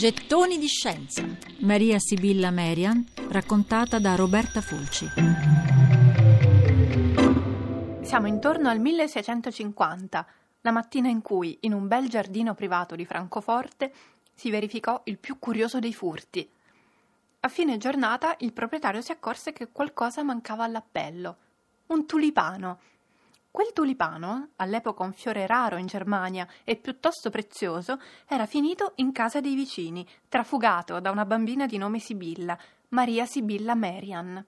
Gettoni di scienza. Maria Sibilla Merian, raccontata da Roberta Fulci. Siamo intorno al 1650, la mattina in cui, in un bel giardino privato di Francoforte, si verificò il più curioso dei furti. A fine giornata il proprietario si accorse che qualcosa mancava all'appello. Un tulipano Quel tulipano, all'epoca un fiore raro in Germania e piuttosto prezioso, era finito in casa dei vicini, trafugato da una bambina di nome Sibilla, Maria Sibilla Merian.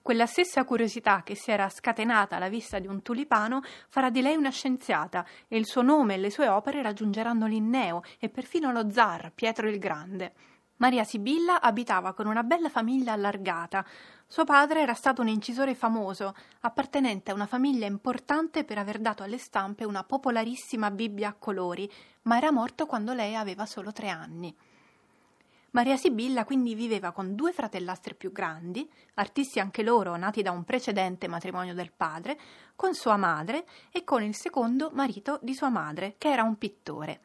Quella stessa curiosità che si era scatenata alla vista di un tulipano farà di lei una scienziata e il suo nome e le sue opere raggiungeranno Linneo e perfino lo zar Pietro il Grande. Maria Sibilla abitava con una bella famiglia allargata. Suo padre era stato un incisore famoso, appartenente a una famiglia importante per aver dato alle stampe una popolarissima Bibbia a colori, ma era morto quando lei aveva solo tre anni. Maria Sibilla quindi viveva con due fratellastri più grandi, artisti anche loro nati da un precedente matrimonio del padre, con sua madre e con il secondo marito di sua madre, che era un pittore.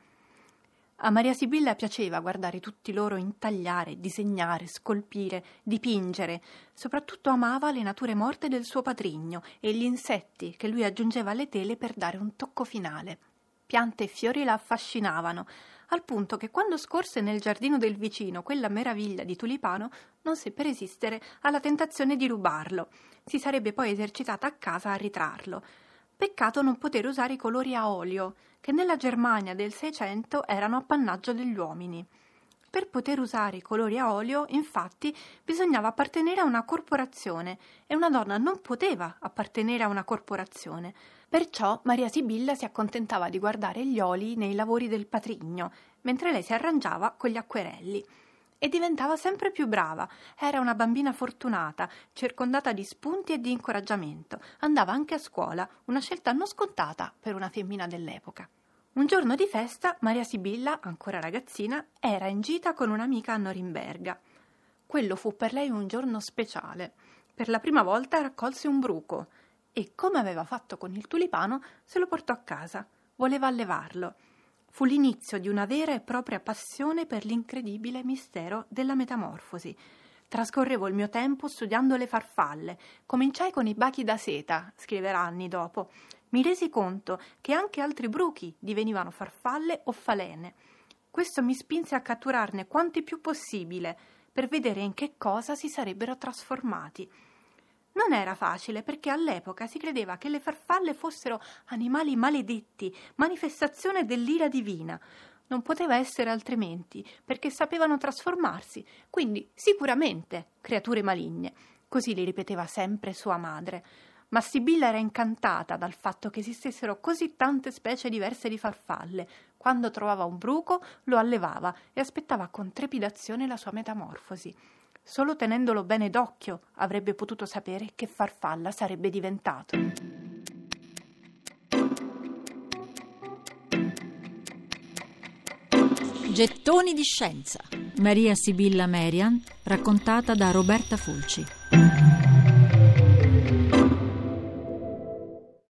A Maria Sibilla piaceva guardare tutti loro intagliare, disegnare, scolpire, dipingere. Soprattutto amava le nature morte del suo patrigno e gli insetti che lui aggiungeva alle tele per dare un tocco finale. Piante e fiori la affascinavano, al punto che quando scorse nel giardino del vicino quella meraviglia di tulipano non seppe resistere alla tentazione di rubarlo. Si sarebbe poi esercitata a casa a ritrarlo. Peccato non poter usare i colori a olio, che nella Germania del Seicento erano appannaggio degli uomini. Per poter usare i colori a olio, infatti, bisognava appartenere a una corporazione e una donna non poteva appartenere a una corporazione. Perciò Maria Sibilla si accontentava di guardare gli oli nei lavori del patrigno, mentre lei si arrangiava con gli acquerelli e diventava sempre più brava. Era una bambina fortunata, circondata di spunti e di incoraggiamento. Andava anche a scuola, una scelta non scontata per una femmina dell'epoca. Un giorno di festa, Maria Sibilla, ancora ragazzina, era in gita con un'amica a Norimberga. Quello fu per lei un giorno speciale. Per la prima volta raccolse un bruco e, come aveva fatto con il tulipano, se lo portò a casa. Voleva allevarlo fu l'inizio di una vera e propria passione per l'incredibile mistero della metamorfosi. Trascorrevo il mio tempo studiando le farfalle. Cominciai con i bachi da seta, scriverà anni dopo. Mi resi conto che anche altri bruchi divenivano farfalle o falene. Questo mi spinse a catturarne quanti più possibile, per vedere in che cosa si sarebbero trasformati. Non era facile perché all'epoca si credeva che le farfalle fossero animali maledetti, manifestazione dell'ira divina. Non poteva essere altrimenti, perché sapevano trasformarsi, quindi sicuramente creature maligne. Così le ripeteva sempre sua madre. Ma Sibilla era incantata dal fatto che esistessero così tante specie diverse di farfalle. Quando trovava un bruco, lo allevava e aspettava con trepidazione la sua metamorfosi. Solo tenendolo bene d'occhio avrebbe potuto sapere che farfalla sarebbe diventato. Gettoni di scienza. Maria Sibilla Merian, raccontata da Roberta Fulci.